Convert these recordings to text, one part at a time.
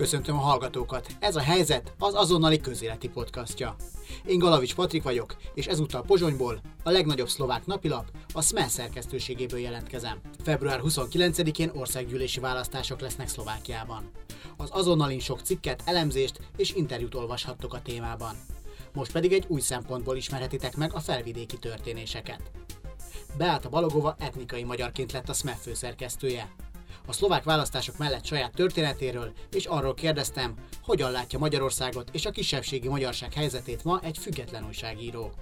Köszöntöm a hallgatókat! Ez a helyzet az azonnali közéleti podcastja. Én Galavics Patrik vagyok, és ezúttal Pozsonyból, a legnagyobb szlovák napilap, a SME szerkesztőségéből jelentkezem. Február 29-én országgyűlési választások lesznek Szlovákiában. Az azonnalin sok cikket, elemzést és interjút olvashattok a témában. Most pedig egy új szempontból ismerhetitek meg a felvidéki történéseket. Beáta Balogova etnikai magyarként lett a SME főszerkesztője. A szlovák választások mellett saját történetéről és arról kérdeztem, hogyan látja Magyarországot és a kisebbségi magyarság helyzetét ma egy független újságíró.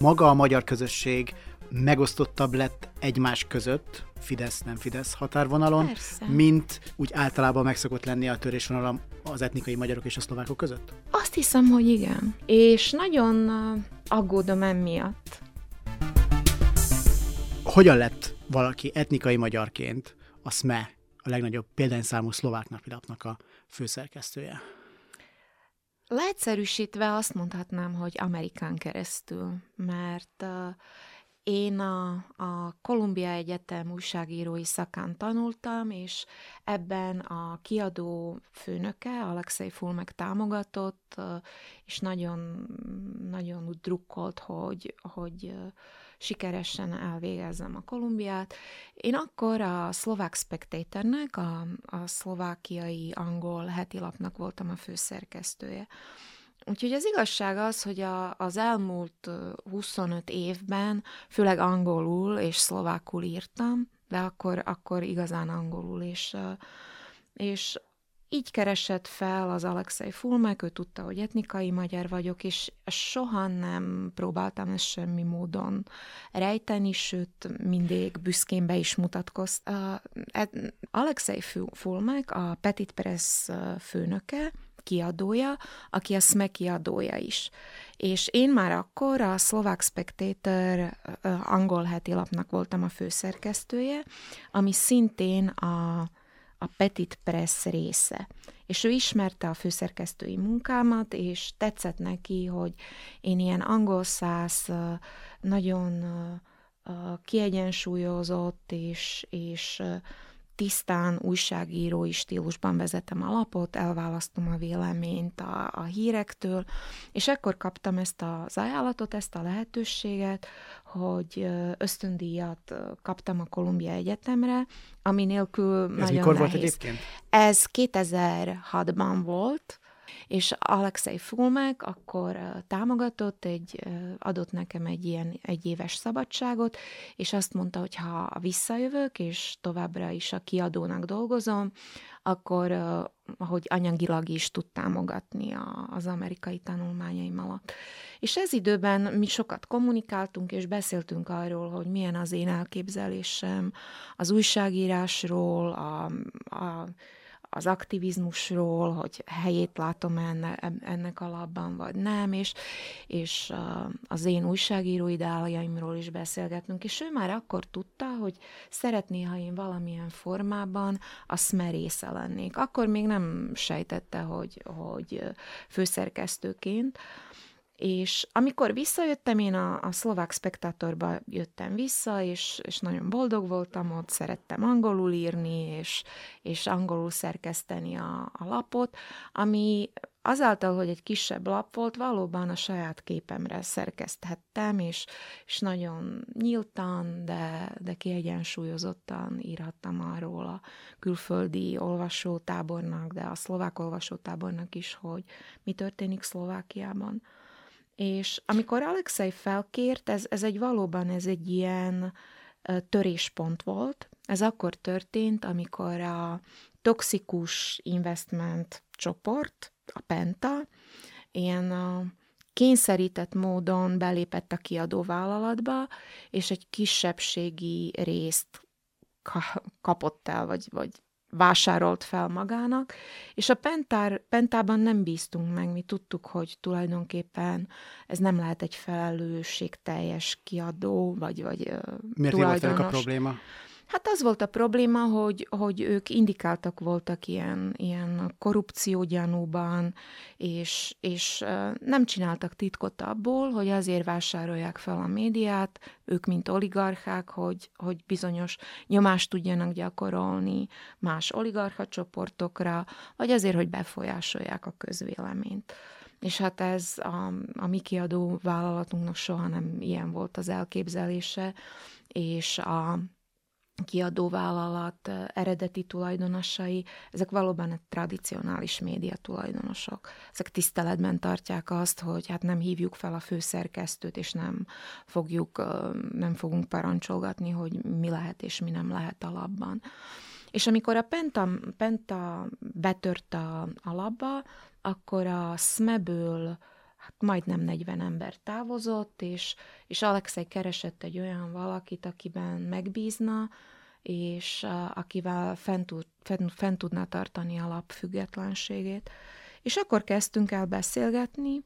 Maga a magyar közösség megosztottabb lett egymás között, Fidesz-nem Fidesz határvonalon, Persze. mint úgy általában megszokott lenni a törésvonal az etnikai magyarok és a szlovákok között? Azt hiszem, hogy igen. És nagyon uh, aggódom emiatt. Hogyan lett valaki etnikai magyarként a SME, a legnagyobb példányszámú szlovák napilapnak a főszerkesztője? Leegyszerűsítve azt mondhatnám, hogy Amerikán keresztül, mert én a, a Columbia Egyetem újságírói szakán tanultam, és ebben a kiadó főnöke, Alexei Fulmek támogatott, és nagyon, nagyon úgy drukkolt, hogy, hogy sikeresen elvégezzem a Kolumbiát. Én akkor a szlovák Spectatornek, a, a szlovákiai angol hetilapnak voltam a főszerkesztője. Úgyhogy az igazság az, hogy a, az elmúlt 25 évben főleg angolul és szlovákul írtam, de akkor, akkor igazán angolul, és, és így keresett fel az Alexei Fulmek, ő tudta, hogy etnikai magyar vagyok, és soha nem próbáltam ezt semmi módon rejteni, sőt, mindig büszkén be is mutatkoztam. Alexei Fulmek, a Petit Press főnöke, kiadója, aki a SME kiadója is. És én már akkor a Slovak Spectator angol heti lapnak voltam a főszerkesztője, ami szintén a, a Petit Press része. És ő ismerte a főszerkesztői munkámat, és tetszett neki, hogy én ilyen angol száz, nagyon kiegyensúlyozott és, és tisztán újságírói stílusban vezetem a lapot, elválasztom a véleményt a, a hírektől, és ekkor kaptam ezt az ajánlatot, ezt a lehetőséget, hogy ösztöndíjat kaptam a Kolumbia Egyetemre, ami nélkül Ez nagyon mikor nehéz. volt egyébként? Ez 2006-ban volt, és Alexei Fulmek akkor támogatott, egy, adott nekem egy ilyen egy éves szabadságot, és azt mondta, hogy ha visszajövök, és továbbra is a kiadónak dolgozom, akkor hogy anyagilag is tud támogatni a, az amerikai tanulmányaim alatt. És ez időben mi sokat kommunikáltunk, és beszéltünk arról, hogy milyen az én elképzelésem az újságírásról, a, a az aktivizmusról, hogy helyét látom enne, ennek alapban, vagy nem, és, és az én újságíró ideáljaimról is beszélgetnünk, és ő már akkor tudta, hogy szeretné, ha én valamilyen formában a SME része lennék. Akkor még nem sejtette, hogy, hogy főszerkesztőként, és amikor visszajöttem, én a, a szlovák spektátorba jöttem vissza, és, és nagyon boldog voltam ott, szerettem angolul írni, és, és angolul szerkeszteni a, a lapot, ami azáltal, hogy egy kisebb lap volt, valóban a saját képemre szerkeszthettem, és, és nagyon nyíltan, de, de kiegyensúlyozottan írhattam arról a külföldi olvasótábornak, de a szlovák olvasótábornak is, hogy mi történik Szlovákiában. És amikor Alexei felkért, ez, ez egy valóban ez egy ilyen töréspont volt. Ez akkor történt, amikor a toxikus investment csoport, a Penta, ilyen a kényszerített módon belépett a kiadóvállalatba, és egy kisebbségi részt kapott el, vagy, vagy vásárolt fel magának, és a pentár, pentában nem bíztunk meg, mi tudtuk, hogy tulajdonképpen ez nem lehet egy felelősségteljes kiadó, vagy, vagy Miért volt a probléma? Hát az volt a probléma, hogy, hogy ők indikáltak voltak ilyen, ilyen korrupciógyanúban, és, és nem csináltak titkot abból, hogy azért vásárolják fel a médiát, ők mint oligarchák, hogy, hogy bizonyos nyomást tudjanak gyakorolni más oligarcha csoportokra, vagy azért, hogy befolyásolják a közvéleményt. És hát ez a, a mi kiadó vállalatunknak soha nem ilyen volt az elképzelése, és a kiadóvállalat eredeti tulajdonosai, ezek valóban egy tradicionális média tulajdonosok. Ezek tiszteletben tartják azt, hogy hát nem hívjuk fel a főszerkesztőt, és nem fogjuk, nem fogunk parancsolgatni, hogy mi lehet és mi nem lehet a labban. És amikor a Penta, Penta betört a, a labba, akkor a SME-ből hát majdnem 40 ember távozott, és, és Alexei keresett egy olyan valakit, akiben megbízna, és akivel fent, tud, fent, fent tudná tartani a lap függetlenségét. És akkor kezdtünk el beszélgetni,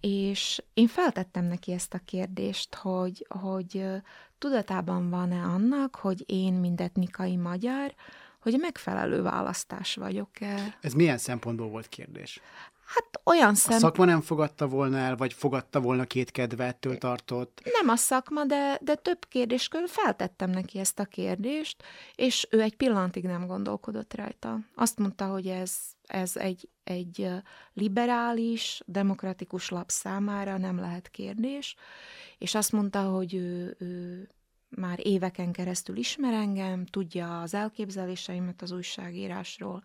és én feltettem neki ezt a kérdést, hogy, hogy tudatában van-e annak, hogy én, mint etnikai magyar, hogy megfelelő választás vagyok-e. Ez milyen szempontból volt kérdés? Hát olyan szem... A szakma nem fogadta volna el, vagy fogadta volna két kedve, ettől tartott? Nem a szakma, de, de több kérdés körül feltettem neki ezt a kérdést, és ő egy pillanatig nem gondolkodott rajta. Azt mondta, hogy ez, ez egy, egy liberális, demokratikus lap számára nem lehet kérdés, és azt mondta, hogy ő, ő már éveken keresztül ismer engem, tudja az elképzeléseimet az újságírásról,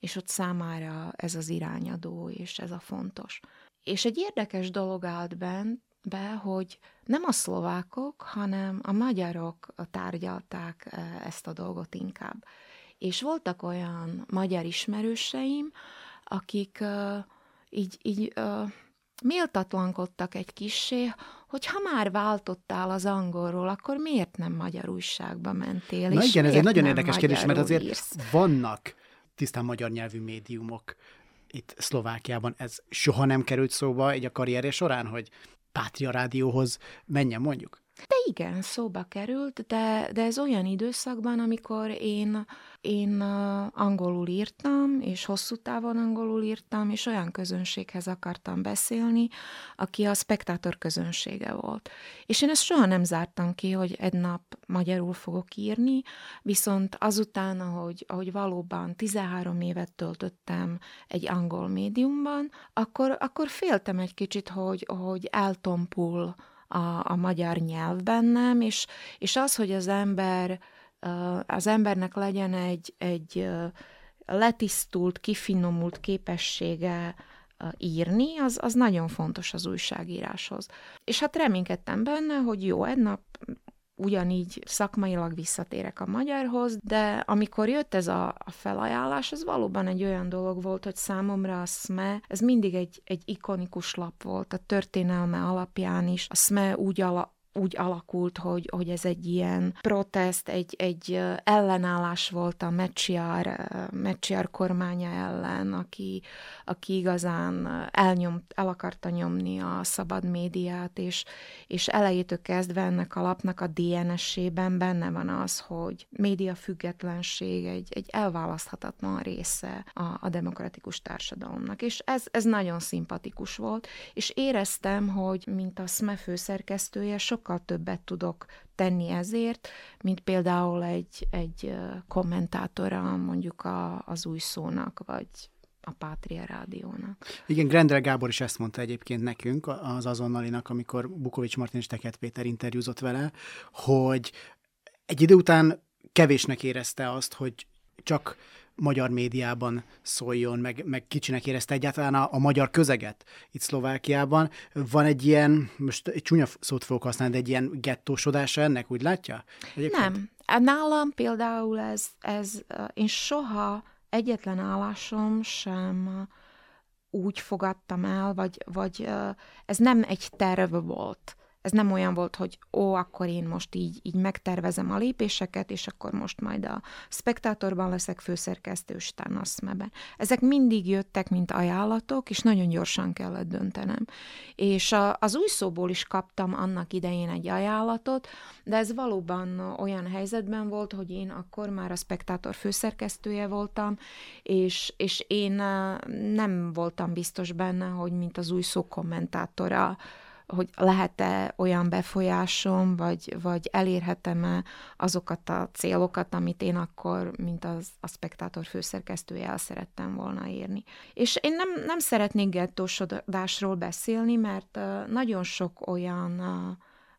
és ott számára ez az irányadó, és ez a fontos. És egy érdekes dolog állt ben, be, hogy nem a szlovákok, hanem a magyarok tárgyalták e, ezt a dolgot inkább. És voltak olyan magyar ismerőseim, akik uh, így, így uh, méltatlankodtak egy kissé, hogy ha már váltottál az angolról, akkor miért nem magyar újságba mentél? Na és igen, ez egy nagyon érdekes kérdés, mert azért írsz? vannak tisztán magyar nyelvű médiumok itt Szlovákiában. Ez soha nem került szóba egy a karrierje során, hogy Pátria Rádióhoz menjen mondjuk? De igen, szóba került, de, de ez olyan időszakban, amikor én, én angolul írtam, és hosszú távon angolul írtam, és olyan közönséghez akartam beszélni, aki a spektátor közönsége volt. És én ezt soha nem zártam ki, hogy egy nap magyarul fogok írni, viszont azután, ahogy, ahogy valóban 13 évet töltöttem egy angol médiumban, akkor, akkor féltem egy kicsit, hogy, hogy eltompul a, a magyar nyelv bennem, és, és az, hogy az ember, az embernek legyen egy, egy letisztult, kifinomult képessége írni, az, az nagyon fontos az újságíráshoz. És hát reménykedtem benne, hogy jó, egy nap ugyanígy szakmailag visszatérek a magyarhoz, de amikor jött ez a, a felajánlás, ez valóban egy olyan dolog volt, hogy számomra a SME, ez mindig egy, egy ikonikus lap volt, a történelme alapján is. A SME úgy ala, úgy alakult, hogy, hogy ez egy ilyen protest, egy, egy ellenállás volt a Mecsiar, Mecsiar kormánya ellen, aki, aki igazán elnyom, el akarta nyomni a szabad médiát, és, és elejétől kezdve ennek a lapnak a DNS-ében benne van az, hogy média függetlenség egy, egy elválaszthatatlan része a, a demokratikus társadalomnak. És ez, ez nagyon szimpatikus volt, és éreztem, hogy mint a SME főszerkesztője, sok sokkal többet tudok tenni ezért, mint például egy, egy kommentátora mondjuk a, az új szónak, vagy a Pátria Rádiónak. Igen, Grendel Gábor is ezt mondta egyébként nekünk, az azonnalinak, amikor Bukovics Martin és Teket Péter interjúzott vele, hogy egy idő után kevésnek érezte azt, hogy csak magyar médiában szóljon, meg, meg kicsinek érezte egyáltalán a, a magyar közeget itt Szlovákiában. Van egy ilyen, most egy csúnya szót fogok használni, de egy ilyen gettósodása ennek, úgy látja? Egyébként? Nem. Nálam például ez, ez, én soha egyetlen állásom sem úgy fogadtam el, vagy, vagy ez nem egy terv volt ez nem olyan volt, hogy ó, akkor én most így, így megtervezem a lépéseket, és akkor most majd a spektátorban leszek főszerkesztő, és utána. Ezek mindig jöttek, mint ajánlatok, és nagyon gyorsan kellett döntenem. És a, az új szóból is kaptam annak idején egy ajánlatot, de ez valóban olyan helyzetben volt, hogy én akkor már a spektátor főszerkesztője voltam, és, és én nem voltam biztos benne, hogy mint az új szó kommentátora, hogy lehet-e olyan befolyásom, vagy, vagy elérhetem-e azokat a célokat, amit én akkor, mint az, a spektátor főszerkesztője el szerettem volna érni. És én nem, nem szeretnék gettósodásról beszélni, mert nagyon sok olyan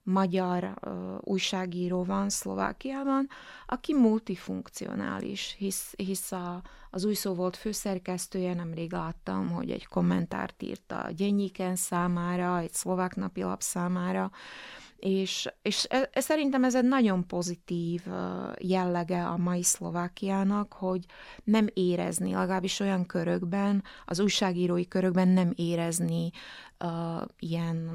magyar uh, újságíró van Szlovákiában, aki multifunkcionális, hisz, hisz a, az új szó volt főszerkesztője, nemrég láttam, hogy egy kommentárt írt a Gyenyiken számára, egy szlovák napilap számára, és, és e, e, szerintem ez egy nagyon pozitív jellege a mai Szlovákiának, hogy nem érezni, legalábbis olyan körökben, az újságírói körökben nem érezni uh, ilyen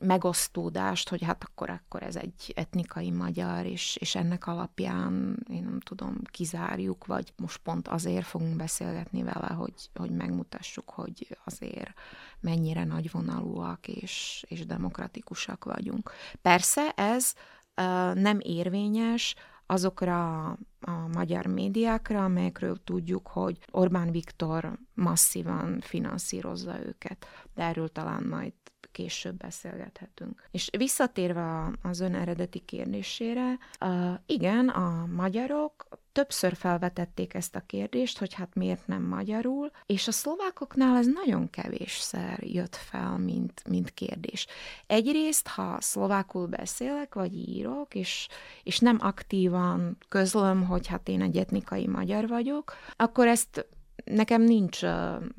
megosztódást, hogy hát akkor, akkor ez egy etnikai magyar, és, és ennek alapján, én nem tudom, kizárjuk, vagy most pont azért fogunk beszélgetni vele, hogy, hogy megmutassuk, hogy azért mennyire nagyvonalúak és, és demokratikusak vagyunk. Persze ez uh, nem érvényes azokra a magyar médiákra, amelyekről tudjuk, hogy Orbán Viktor masszívan finanszírozza őket, de erről talán majd később beszélgethetünk. És visszatérve az ön eredeti kérdésére, uh, igen, a magyarok többször felvetették ezt a kérdést, hogy hát miért nem magyarul, és a szlovákoknál ez nagyon kevésszer jött fel, mint, mint kérdés. Egyrészt, ha szlovákul beszélek, vagy írok, és, és nem aktívan közlöm, hogy hát én egy etnikai magyar vagyok, akkor ezt nekem nincs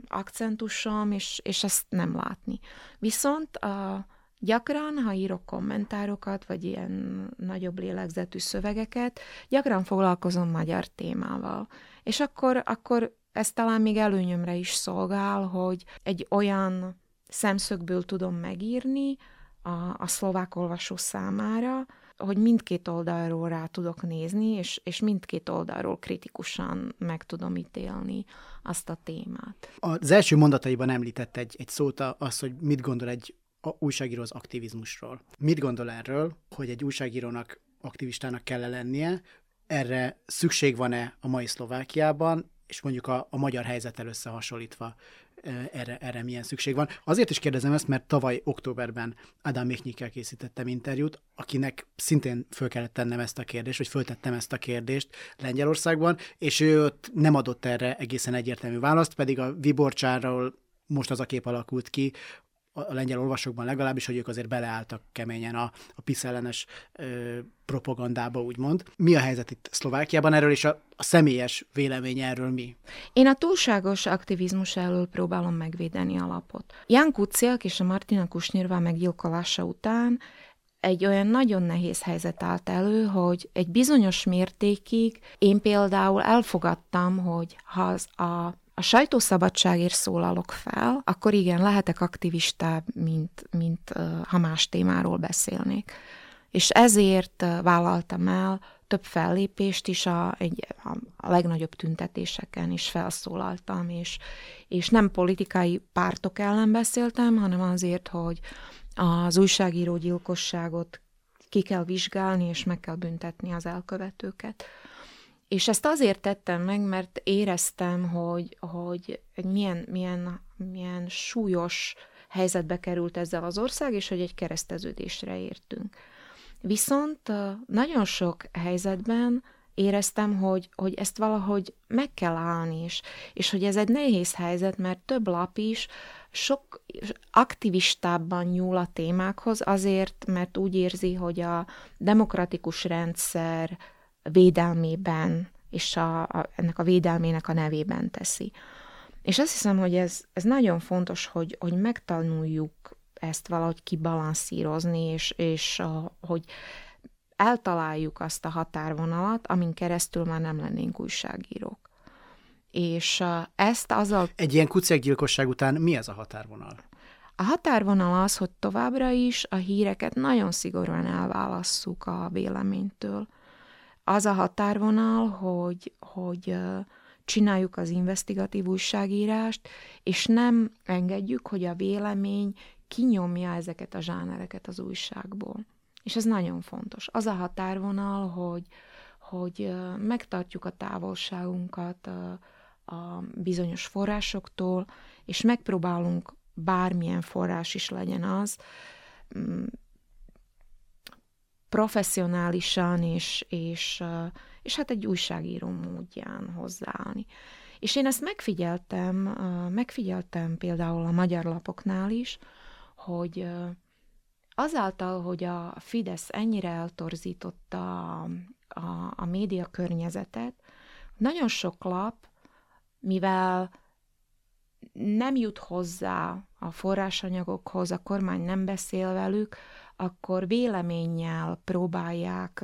akcentusom, és, és ezt nem látni. Viszont uh, gyakran, ha írok kommentárokat, vagy ilyen nagyobb lélegzetű szövegeket, gyakran foglalkozom magyar témával. És akkor, akkor ez talán még előnyömre is szolgál, hogy egy olyan szemszögből tudom megírni a, a szlovák olvasó számára, hogy mindkét oldalról rá tudok nézni, és, és mindkét oldalról kritikusan meg tudom ítélni azt a témát. Az első mondataiban említett egy, egy szót, az, hogy mit gondol egy újságíró az aktivizmusról. Mit gondol erről, hogy egy újságírónak, aktivistának kell lennie, erre szükség van-e a mai Szlovákiában, és mondjuk a, a magyar helyzettel összehasonlítva erre, erre milyen szükség van. Azért is kérdezem ezt, mert tavaly októberben Adam Michnikkel készítettem interjút, akinek szintén föl kellett tennem ezt a kérdést, vagy föltettem ezt a kérdést Lengyelországban, és ő ott nem adott erre egészen egyértelmű választ, pedig a Viborcsáról most az a kép alakult ki, a lengyel olvasókban legalábbis, hogy ők azért beleálltak keményen a, a PISZ ellenes ö, propagandába, úgymond. Mi a helyzet itt Szlovákiában erről, és a, a személyes vélemény erről mi? Én a túlságos aktivizmus elől próbálom megvédeni a lapot. Jan Kuciak és a Martina Kusnyirva meggyilkolása után egy olyan nagyon nehéz helyzet állt elő, hogy egy bizonyos mértékig én például elfogadtam, hogy ha az a a sajtószabadságért szólalok fel, akkor igen, lehetek aktivistább, mint, mint ha más témáról beszélnék. És ezért vállaltam el több fellépést is, a, egy, a legnagyobb tüntetéseken is felszólaltam, és, és nem politikai pártok ellen beszéltem, hanem azért, hogy az újságíró gyilkosságot ki kell vizsgálni, és meg kell büntetni az elkövetőket. És ezt azért tettem meg, mert éreztem, hogy, hogy milyen, milyen, milyen súlyos helyzetbe került ezzel az ország, és hogy egy kereszteződésre értünk. Viszont nagyon sok helyzetben éreztem, hogy, hogy ezt valahogy meg kell állni, és, és hogy ez egy nehéz helyzet, mert több lap is sok aktivistábban nyúl a témákhoz, azért, mert úgy érzi, hogy a demokratikus rendszer védelmében és a, a, ennek a védelmének a nevében teszi. És azt hiszem, hogy ez, ez nagyon fontos, hogy, hogy megtanuljuk ezt valahogy kibalanszírozni, és, és a, hogy eltaláljuk azt a határvonalat, amin keresztül már nem lennénk újságírók. És ezt azzal... Egy ilyen kucekgyilkosság után mi ez a határvonal? A határvonal az, hogy továbbra is a híreket nagyon szigorúan elválasszuk a véleménytől. Az a határvonal, hogy, hogy csináljuk az investigatív újságírást, és nem engedjük, hogy a vélemény kinyomja ezeket a zsánereket az újságból. És ez nagyon fontos. Az a határvonal, hogy, hogy megtartjuk a távolságunkat a bizonyos forrásoktól, és megpróbálunk bármilyen forrás is legyen az, professzionálisan és, és, és hát egy újságíró módján hozzáállni. És én ezt megfigyeltem, megfigyeltem például a magyar lapoknál is, hogy azáltal, hogy a Fidesz ennyire eltorzította a, a, a média környezetet, nagyon sok lap, mivel nem jut hozzá a forrásanyagokhoz, a kormány nem beszél velük, akkor véleménnyel próbálják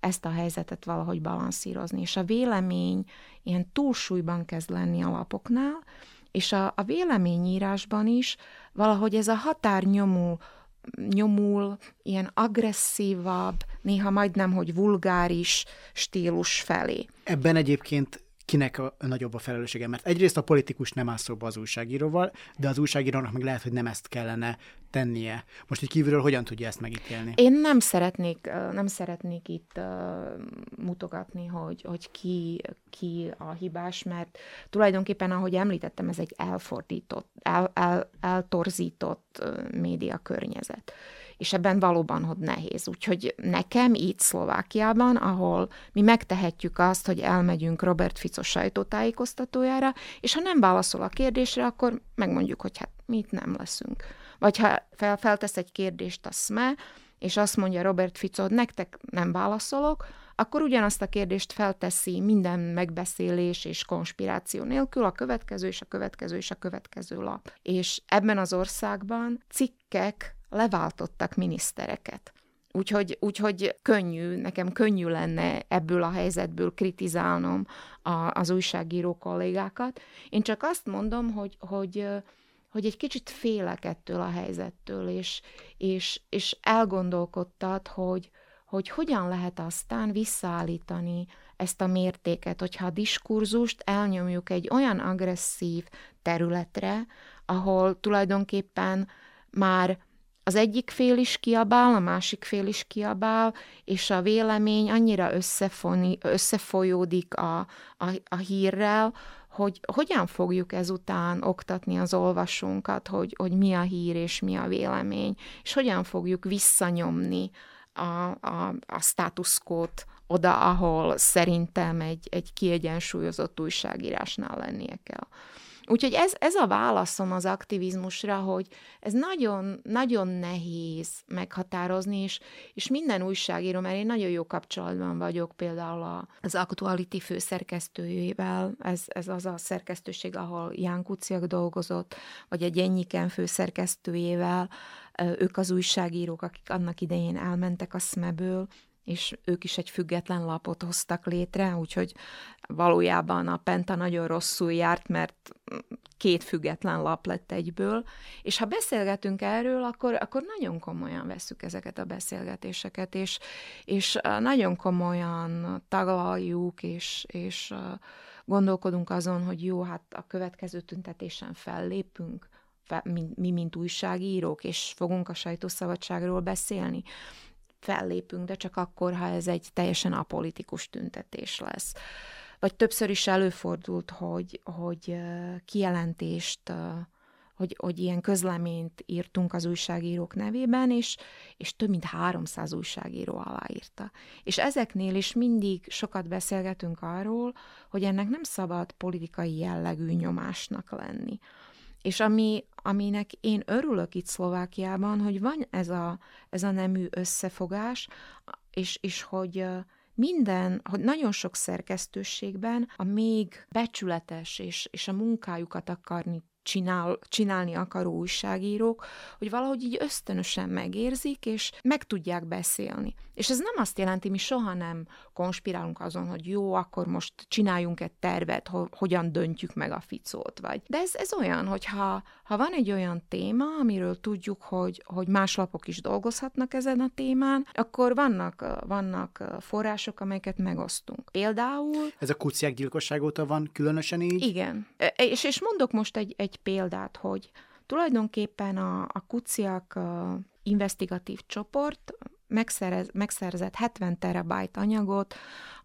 ezt a helyzetet valahogy balanszírozni. És a vélemény ilyen túlsúlyban kezd lenni a lapoknál, és a, a véleményírásban is valahogy ez a határ nyomul, nyomul, ilyen agresszívabb, néha majdnem, hogy vulgáris stílus felé. Ebben egyébként kinek a nagyobb a felelőssége. Mert egyrészt a politikus nem áll szóba az újságíróval, de az újságírónak meg lehet, hogy nem ezt kellene tennie. Most egy kívülről hogyan tudja ezt megítélni? Én nem szeretnék, nem szeretnék itt mutogatni, hogy, hogy ki, ki a hibás, mert tulajdonképpen, ahogy említettem, ez egy elfordított, el, el, eltorzított média környezet és ebben valóban hogy nehéz. Úgyhogy nekem itt Szlovákiában, ahol mi megtehetjük azt, hogy elmegyünk Robert Fico sajtótájékoztatójára, és ha nem válaszol a kérdésre, akkor megmondjuk, hogy hát mi nem leszünk. Vagy ha fel, feltesz egy kérdést a SME, és azt mondja Robert Fico, hogy nektek nem válaszolok, akkor ugyanazt a kérdést felteszi minden megbeszélés és konspiráció nélkül a következő és a következő és a következő lap. És ebben az országban cikkek leváltottak minisztereket. Úgyhogy, úgyhogy könnyű, nekem könnyű lenne ebből a helyzetből kritizálnom a, az újságíró kollégákat. Én csak azt mondom, hogy, hogy, hogy egy kicsit félek ettől a helyzettől, és, és, és elgondolkodtat, hogy, hogy hogyan lehet aztán visszaállítani ezt a mértéket, hogyha a diskurzust elnyomjuk egy olyan agresszív területre, ahol tulajdonképpen már az egyik fél is kiabál, a másik fél is kiabál, és a vélemény annyira összefoni, összefolyódik a, a, a hírrel, hogy hogyan fogjuk ezután oktatni az olvasónkat, hogy, hogy mi a hír és mi a vélemény, és hogyan fogjuk visszanyomni a, a, a státuszkót oda, ahol szerintem egy, egy kiegyensúlyozott újságírásnál lennie kell. Úgyhogy ez, ez a válaszom az aktivizmusra, hogy ez nagyon, nagyon nehéz meghatározni, és, és minden újságíró, mert én nagyon jó kapcsolatban vagyok például az Actuality főszerkesztőjével, ez, ez az a szerkesztőség, ahol Ján Kuciak dolgozott, vagy egy Ennyiken főszerkesztőjével, ők az újságírók, akik annak idején elmentek a SME-ből, és ők is egy független lapot hoztak létre, úgyhogy valójában a Penta nagyon rosszul járt, mert két független lap lett egyből, és ha beszélgetünk erről, akkor, akkor nagyon komolyan veszük ezeket a beszélgetéseket, és, és nagyon komolyan taglaljuk, és, és gondolkodunk azon, hogy jó, hát a következő tüntetésen fellépünk, mi, mint újságírók, és fogunk a sajtószabadságról beszélni fellépünk, de csak akkor, ha ez egy teljesen apolitikus tüntetés lesz. Vagy többször is előfordult, hogy, hogy kijelentést, hogy, hogy ilyen közleményt írtunk az újságírók nevében, és, és több mint 300 újságíró aláírta. És ezeknél is mindig sokat beszélgetünk arról, hogy ennek nem szabad politikai jellegű nyomásnak lenni. És ami, aminek én örülök itt Szlovákiában, hogy van ez a, ez a nemű összefogás, és, és hogy minden, hogy nagyon sok szerkesztőségben a még becsületes és, és a munkájukat akarni csinál, csinálni akaró újságírók, hogy valahogy így ösztönösen megérzik, és meg tudják beszélni. És ez nem azt jelenti, mi soha nem konspirálunk azon, hogy jó, akkor most csináljunk egy tervet, ho- hogyan döntjük meg a ficót, vagy. De ez, ez olyan, hogy ha, ha van egy olyan téma, amiről tudjuk, hogy, hogy más lapok is dolgozhatnak ezen a témán, akkor vannak, vannak források, amelyeket megosztunk. Például... Ez a kuciák gyilkosság óta van különösen így? Igen. És, és mondok most egy, egy példát, hogy tulajdonképpen a, a kuciak a investigatív csoport megszerez, megszerzett 70 terabájt anyagot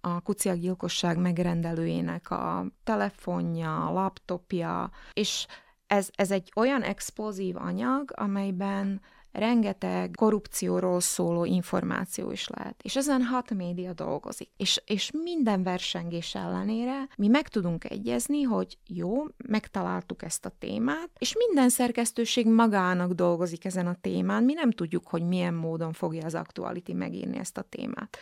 a kuciak gyilkosság megrendelőjének a telefonja, laptopja, és ez, ez egy olyan explozív anyag, amelyben rengeteg korrupcióról szóló információ is lehet. És ezen hat média dolgozik. És, és minden versengés ellenére mi meg tudunk egyezni, hogy jó, megtaláltuk ezt a témát, és minden szerkesztőség magának dolgozik ezen a témán. Mi nem tudjuk, hogy milyen módon fogja az Actuality megírni ezt a témát.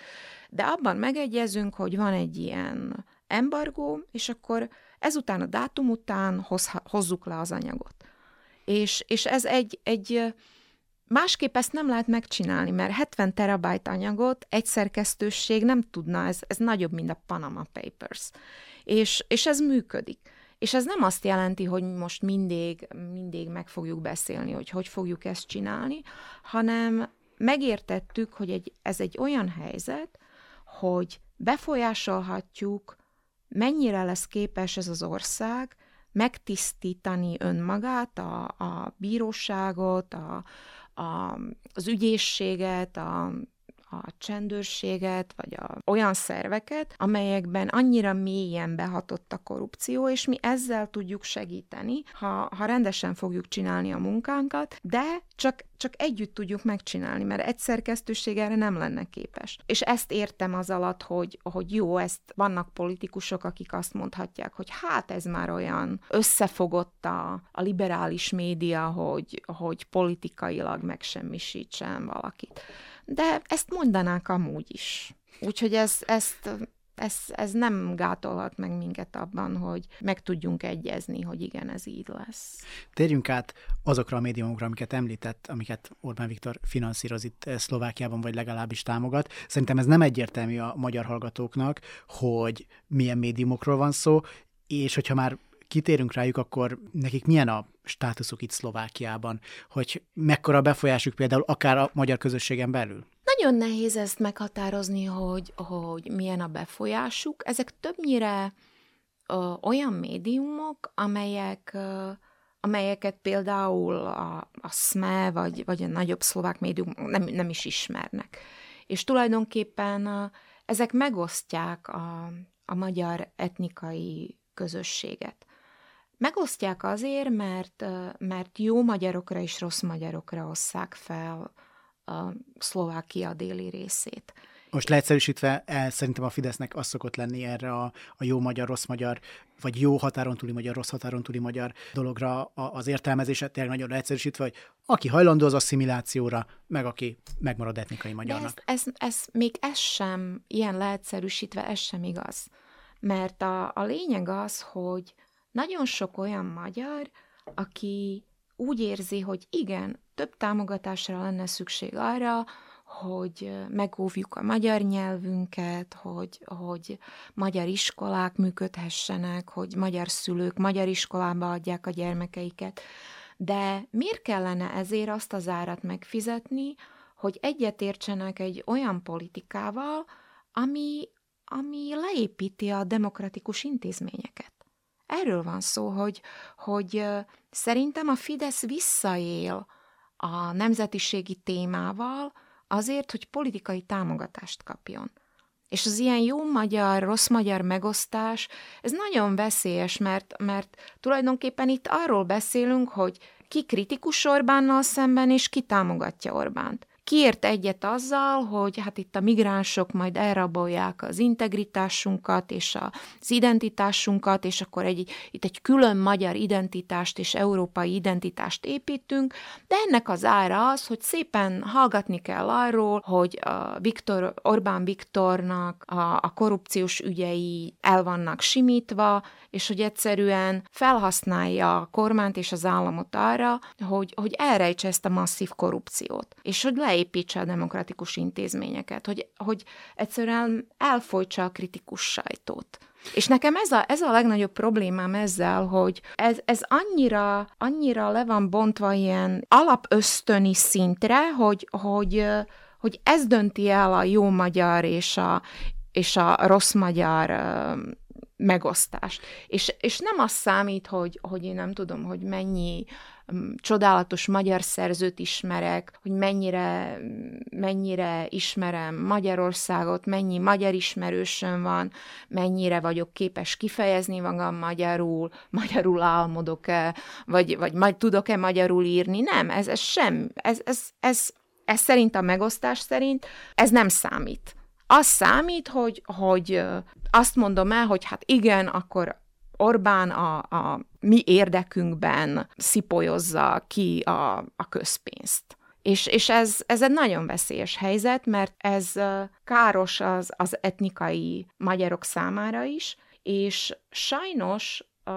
De abban megegyezünk, hogy van egy ilyen embargó, és akkor ezután a dátum után hoz, hozzuk le az anyagot. És, és ez egy, egy Másképp ezt nem lehet megcsinálni, mert 70 terabájt anyagot egy szerkesztőség nem tudna, ez, ez nagyobb, mint a Panama Papers. És, és ez működik. És ez nem azt jelenti, hogy most mindig, mindig meg fogjuk beszélni, hogy hogy fogjuk ezt csinálni, hanem megértettük, hogy egy, ez egy olyan helyzet, hogy befolyásolhatjuk, mennyire lesz képes ez az ország megtisztítani önmagát, a, a bíróságot, a, az ügyészséget, a, a csendőrséget, vagy a, olyan szerveket, amelyekben annyira mélyen behatott a korrupció, és mi ezzel tudjuk segíteni, ha, ha rendesen fogjuk csinálni a munkánkat, de csak, csak együtt tudjuk megcsinálni, mert egy szerkesztőség erre nem lenne képes. És ezt értem az alatt, hogy, hogy jó, ezt vannak politikusok, akik azt mondhatják, hogy hát ez már olyan összefogott a, a liberális média, hogy, hogy politikailag megsemmisítsen valakit de ezt mondanák amúgy is. Úgyhogy ez, ezt, ez, ez nem gátolhat meg minket abban, hogy meg tudjunk egyezni, hogy igen, ez így lesz. Térjünk át azokra a médiumokra, amiket említett, amiket Orbán Viktor finanszíroz itt eh, Szlovákiában, vagy legalábbis támogat. Szerintem ez nem egyértelmű a magyar hallgatóknak, hogy milyen médiumokról van szó, és hogyha már kitérünk rájuk, akkor nekik milyen a státuszuk itt Szlovákiában, hogy mekkora befolyásuk például akár a magyar közösségen belül? Nagyon nehéz ezt meghatározni, hogy, hogy milyen a befolyásuk. Ezek többnyire ö, olyan médiumok, amelyek ö, amelyeket például a, a SME vagy, vagy a nagyobb szlovák médium nem, nem is ismernek. És tulajdonképpen ezek megosztják a, a magyar etnikai közösséget. Megosztják azért, mert, mert jó magyarokra és rossz magyarokra osszák fel a Szlovákia déli részét. Most leegyszerűsítve, el, szerintem a Fidesznek az szokott lenni erre a, a jó magyar, rossz magyar, vagy jó határon túli magyar, rossz határon túli magyar dologra a, az értelmezése, tényleg nagyon leegyszerűsítve, hogy aki hajlandó az asszimilációra, meg aki megmarad etnikai magyarnak. De ez, ez, ez, még ez sem, ilyen leegyszerűsítve, ez sem igaz. Mert a, a lényeg az, hogy, nagyon sok olyan magyar, aki úgy érzi, hogy igen, több támogatásra lenne szükség arra, hogy megóvjuk a magyar nyelvünket, hogy, hogy magyar iskolák működhessenek, hogy magyar szülők magyar iskolába adják a gyermekeiket. De miért kellene ezért azt az árat megfizetni, hogy egyetértsenek egy olyan politikával, ami, ami leépíti a demokratikus intézményeket? Erről van szó, hogy, hogy szerintem a Fidesz visszaél a nemzetiségi témával azért, hogy politikai támogatást kapjon. És az ilyen jó magyar, rossz magyar megosztás, ez nagyon veszélyes, mert, mert tulajdonképpen itt arról beszélünk, hogy ki kritikus Orbánnal szemben, és ki támogatja Orbánt. Kiért egyet azzal, hogy hát itt a migránsok majd elrabolják az integritásunkat és az identitásunkat, és akkor egy, itt egy külön magyar identitást és európai identitást építünk, de ennek az ára az, hogy szépen hallgatni kell arról, hogy a Viktor, Orbán Viktornak a, a korrupciós ügyei el vannak simítva, és hogy egyszerűen felhasználja a kormányt és az államot arra, hogy, hogy elrejtse ezt a masszív korrupciót, és hogy leépítse a demokratikus intézményeket, hogy, hogy egyszerűen elfolytsa a kritikus sajtót. És nekem ez a, ez a legnagyobb problémám ezzel, hogy ez, ez annyira, annyira le van bontva ilyen alapösztöni szintre, hogy, hogy, hogy ez dönti el a jó magyar és a, és a rossz magyar megosztást. És, és nem az számít, hogy, hogy én nem tudom, hogy mennyi csodálatos magyar szerzőt ismerek, hogy mennyire, mennyire ismerem Magyarországot, mennyi magyar ismerősöm van, mennyire vagyok képes kifejezni magam magyarul, magyarul álmodok-e, vagy, vagy majd tudok-e magyarul írni. Nem, ez, ez sem. Ez, ez, ez, ez szerint a megosztás szerint ez nem számít. Az számít, hogy, hogy azt mondom el, hogy hát igen, akkor Orbán a, a mi érdekünkben szipolyozza ki a, a közpénzt. És, és ez, ez egy nagyon veszélyes helyzet, mert ez káros az, az etnikai magyarok számára is, és sajnos uh,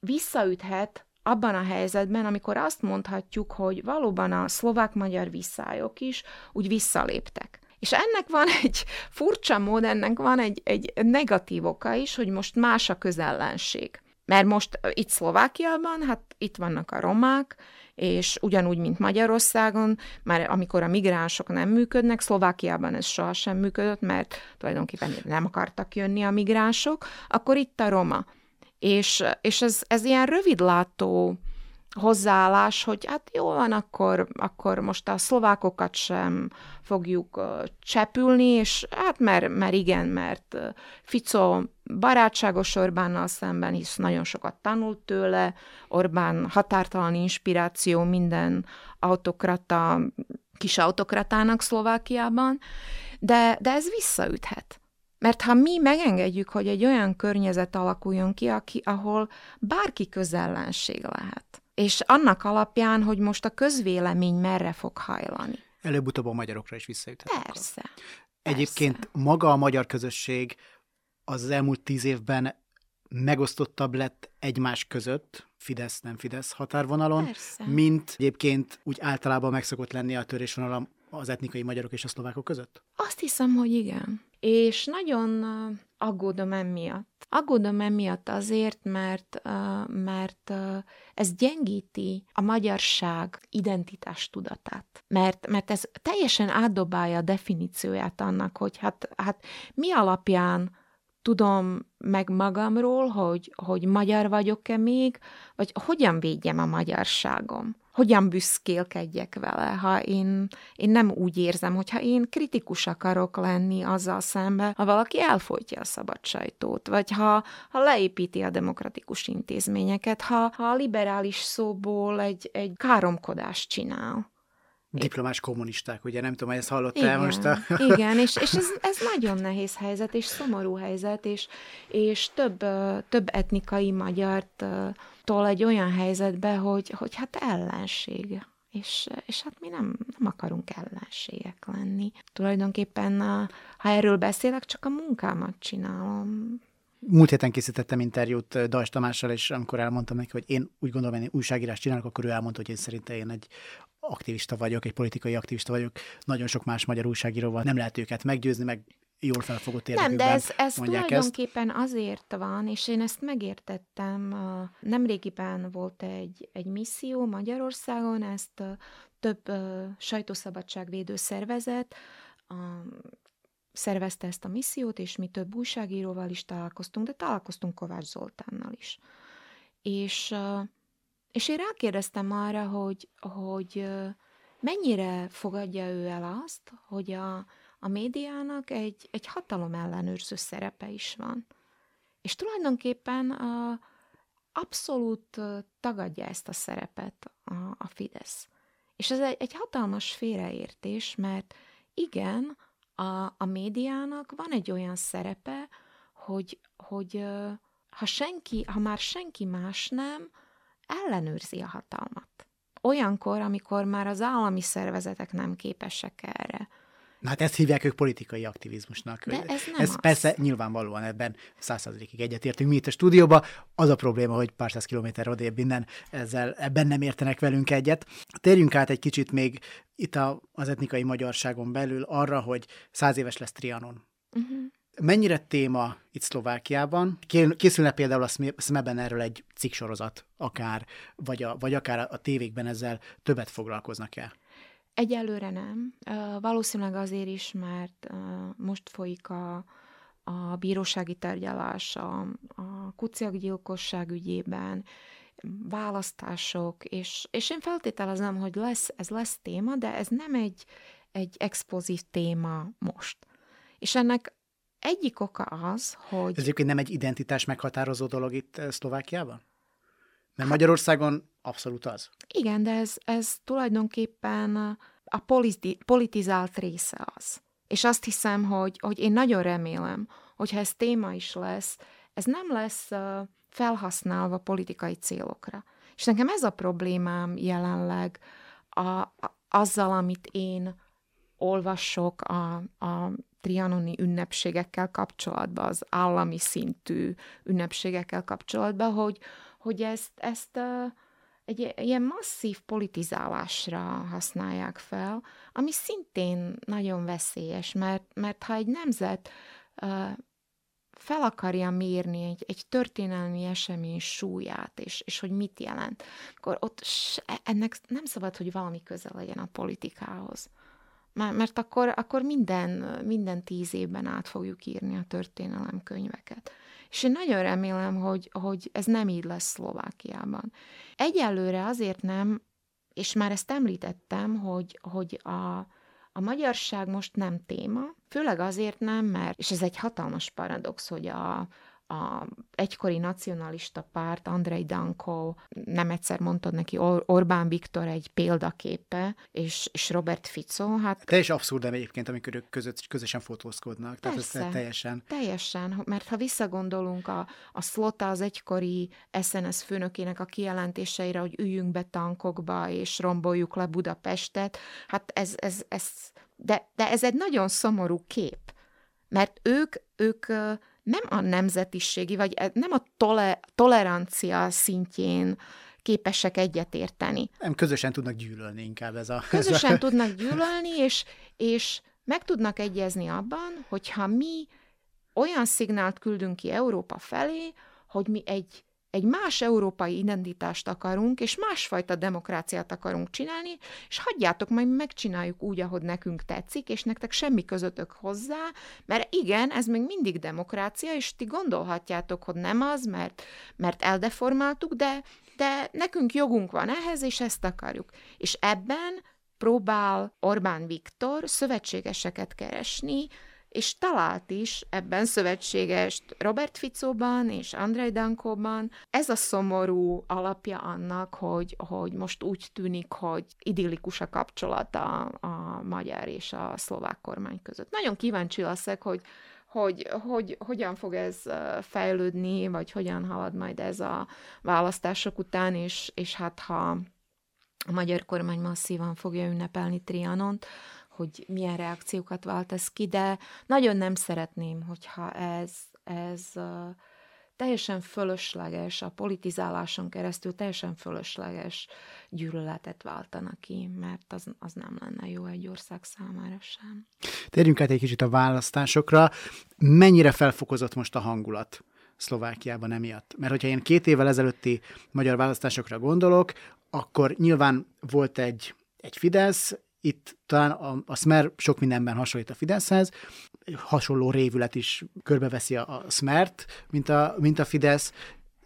visszaüthet abban a helyzetben, amikor azt mondhatjuk, hogy valóban a szlovák-magyar visszályok is úgy visszaléptek. És ennek van egy furcsa mód, ennek van egy, egy negatív oka is, hogy most más a közellenség. Mert most itt Szlovákiában, hát itt vannak a romák, és ugyanúgy, mint Magyarországon, már amikor a migránsok nem működnek, Szlovákiában ez sohasem működött, mert tulajdonképpen nem akartak jönni a migránsok, akkor itt a roma. És, és ez, ez ilyen rövidlátó hozzáállás, hogy hát jó van, akkor, akkor most a szlovákokat sem fogjuk csepülni, és hát mert, mert igen, mert Fico barátságos Orbánnal szemben, hisz nagyon sokat tanult tőle, Orbán határtalan inspiráció minden autokrata, kis autokratának Szlovákiában, de, de ez visszaüthet. Mert ha mi megengedjük, hogy egy olyan környezet alakuljon ki, aki, ahol bárki közellenség lehet, és annak alapján, hogy most a közvélemény merre fog hajlani. Előbb-utóbb a magyarokra is visszaüthet. Persze. Egyébként persze. maga a magyar közösség az, elmúlt tíz évben megosztottabb lett egymás között, Fidesz-nem Fidesz határvonalon, Persze. mint egyébként úgy általában megszokott lenni a törésvonal az etnikai magyarok és a szlovákok között? Azt hiszem, hogy igen. És nagyon aggódom emiatt. Aggódom emiatt azért, mert, mert ez gyengíti a magyarság identitás tudatát. Mert, mert ez teljesen átdobálja a definícióját annak, hogy hát, hát mi alapján tudom meg magamról, hogy, hogy magyar vagyok-e még, vagy hogyan védjem a magyarságom? Hogyan büszkélkedjek vele, ha én, én nem úgy érzem, hogyha én kritikus akarok lenni azzal szemben, ha valaki elfolytja a szabad sajtót, vagy ha, ha leépíti a demokratikus intézményeket, ha, ha a liberális szóból egy, egy káromkodást csinál diplomás kommunisták, ugye nem tudom, ezt hallottál most. A... igen, és, és ez, ez nagyon nehéz helyzet, és szomorú helyzet, és, és több, több etnikai magyart tol egy olyan helyzetbe, hogy, hogy hát ellenség. És, és hát mi nem, nem akarunk ellenségek lenni. Tulajdonképpen, ha erről beszélek, csak a munkámat csinálom. Múlt héten készítettem interjút Dajs Tamással, és amikor elmondtam neki, hogy én úgy gondolom, hogy én újságírást csinálok, akkor ő elmondta, hogy én szerintem én egy aktivista vagyok, egy politikai aktivista vagyok, nagyon sok más magyar újságíróval nem lehet őket meggyőzni, meg jól felfogott érdekükben Nem, de ez, ez tulajdonképpen ezt. azért van, és én ezt megértettem. Nemrégiben volt egy, egy misszió Magyarországon, ezt több sajtószabadságvédő szervezet szervezte ezt a missziót, és mi több újságíróval is találkoztunk, de találkoztunk Kovács Zoltánnal is. És és én rákérdeztem arra, hogy, hogy mennyire fogadja ő el azt, hogy a, a médiának egy, egy hatalom ellenőrző szerepe is van. És tulajdonképpen a, abszolút tagadja ezt a szerepet a, a Fidesz. És ez egy, egy hatalmas félreértés, mert igen, a, a médiának van egy olyan szerepe, hogy, hogy ha, senki, ha már senki más nem, ellenőrzi a hatalmat. Olyankor, amikor már az állami szervezetek nem képesek erre. Na hát ezt hívják ők politikai aktivizmusnak. De ez nem ez az. persze nyilvánvalóan ebben százszerzalékig egyetértünk mi itt a stúdióban. Az a probléma, hogy pár száz kilométer odébb innen ezzel, ebben nem értenek velünk egyet. Térjünk át egy kicsit még itt a, az etnikai magyarságon belül arra, hogy száz éves lesz Trianon. Uh-huh. Mennyire téma itt Szlovákiában? Készülne például a SME-ben erről egy cikksorozat, akár, vagy, a, vagy akár a tévékben ezzel többet foglalkoznak el? Egyelőre nem. Valószínűleg azért is, mert most folyik a, a bírósági tárgyalás a, a kuciak ügyében, választások, és, és én feltételezem, hogy lesz, ez lesz téma, de ez nem egy, egy explozív téma most. És ennek egyik oka az, hogy... Ez egyébként nem egy identitás meghatározó dolog itt Szlovákiában? Mert Magyarországon abszolút az. Igen, de ez, ez tulajdonképpen a politi- politizált része az. És azt hiszem, hogy, hogy én nagyon remélem, hogyha ez téma is lesz, ez nem lesz felhasználva politikai célokra. És nekem ez a problémám jelenleg a, a, azzal, amit én olvasok a, a trianoni ünnepségekkel kapcsolatban, az állami szintű ünnepségekkel kapcsolatban, hogy, hogy ezt, ezt egy ilyen masszív politizálásra használják fel, ami szintén nagyon veszélyes, mert, mert ha egy nemzet fel akarja mérni egy, egy történelmi esemény súlyát, és, és hogy mit jelent, akkor ott ennek nem szabad, hogy valami köze legyen a politikához. Mert akkor, akkor minden, minden tíz évben át fogjuk írni a történelem könyveket. És én nagyon remélem, hogy, hogy ez nem így lesz Szlovákiában. Egyelőre azért nem, és már ezt említettem, hogy, hogy a, a magyarság most nem téma, főleg azért nem, mert, és ez egy hatalmas paradox, hogy a, a egykori nacionalista párt, Andrei Danko, nem egyszer mondtad neki, Or- Orbán Viktor egy példaképe, és, és Robert Fico, hát... Teljesen abszurd egyébként, amikor ők között, közösen fotózkodnak. Tehát Persze, ez teljesen... Teljesen, mert ha visszagondolunk a, a Slota, az egykori SNS főnökének a kijelentéseire, hogy üljünk be tankokba, és romboljuk le Budapestet, hát ez, ez, ez de, de ez egy nagyon szomorú kép, mert ők, ők nem a nemzetiségi, vagy e, nem a tole, tolerancia szintjén képesek egyetérteni. Nem, közösen tudnak gyűlölni inkább ez a... Közösen ez a... tudnak gyűlölni, és, és meg tudnak egyezni abban, hogyha mi olyan szignált küldünk ki Európa felé, hogy mi egy egy más európai identitást akarunk, és másfajta demokráciát akarunk csinálni, és hagyjátok, majd megcsináljuk úgy, ahogy nekünk tetszik, és nektek semmi közöttök hozzá, mert igen, ez még mindig demokrácia, és ti gondolhatjátok, hogy nem az, mert, mert eldeformáltuk, de, de nekünk jogunk van ehhez, és ezt akarjuk. És ebben próbál Orbán Viktor szövetségeseket keresni, és talált is ebben szövetségest Robert Ficóban és Andrei Dankóban. Ez a szomorú alapja annak, hogy, hogy most úgy tűnik, hogy idillikus a kapcsolata a magyar és a szlovák kormány között. Nagyon kíváncsi leszek, hogy hogy, hogy hogyan fog ez fejlődni, vagy hogyan halad majd ez a választások után, és, és hát ha a magyar kormány masszívan fogja ünnepelni Trianont, hogy milyen reakciókat vált ez ki, de nagyon nem szeretném, hogyha ez, ez teljesen fölösleges, a politizáláson keresztül teljesen fölösleges gyűlöletet váltana ki, mert az, az nem lenne jó egy ország számára sem. Térjünk át egy kicsit a választásokra. Mennyire felfokozott most a hangulat? Szlovákiában emiatt. Mert hogyha én két évvel ezelőtti magyar választásokra gondolok, akkor nyilván volt egy, egy Fidesz, itt talán a, a Smer sok mindenben hasonlít a Fideszhez, hasonló révület is körbeveszi a, a Smert, mint a, mint a Fidesz,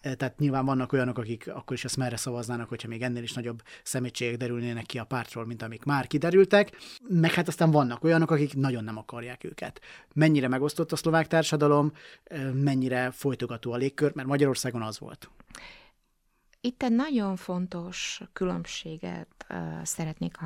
e, tehát nyilván vannak olyanok, akik akkor is a Smerre szavaznának, hogyha még ennél is nagyobb szemétségek derülnének ki a pártról, mint amik már kiderültek, meg hát aztán vannak olyanok, akik nagyon nem akarják őket. Mennyire megosztott a szlovák társadalom, e, mennyire folytogató a légkör, mert Magyarországon az volt. Itt egy nagyon fontos különbséget uh, szeretnék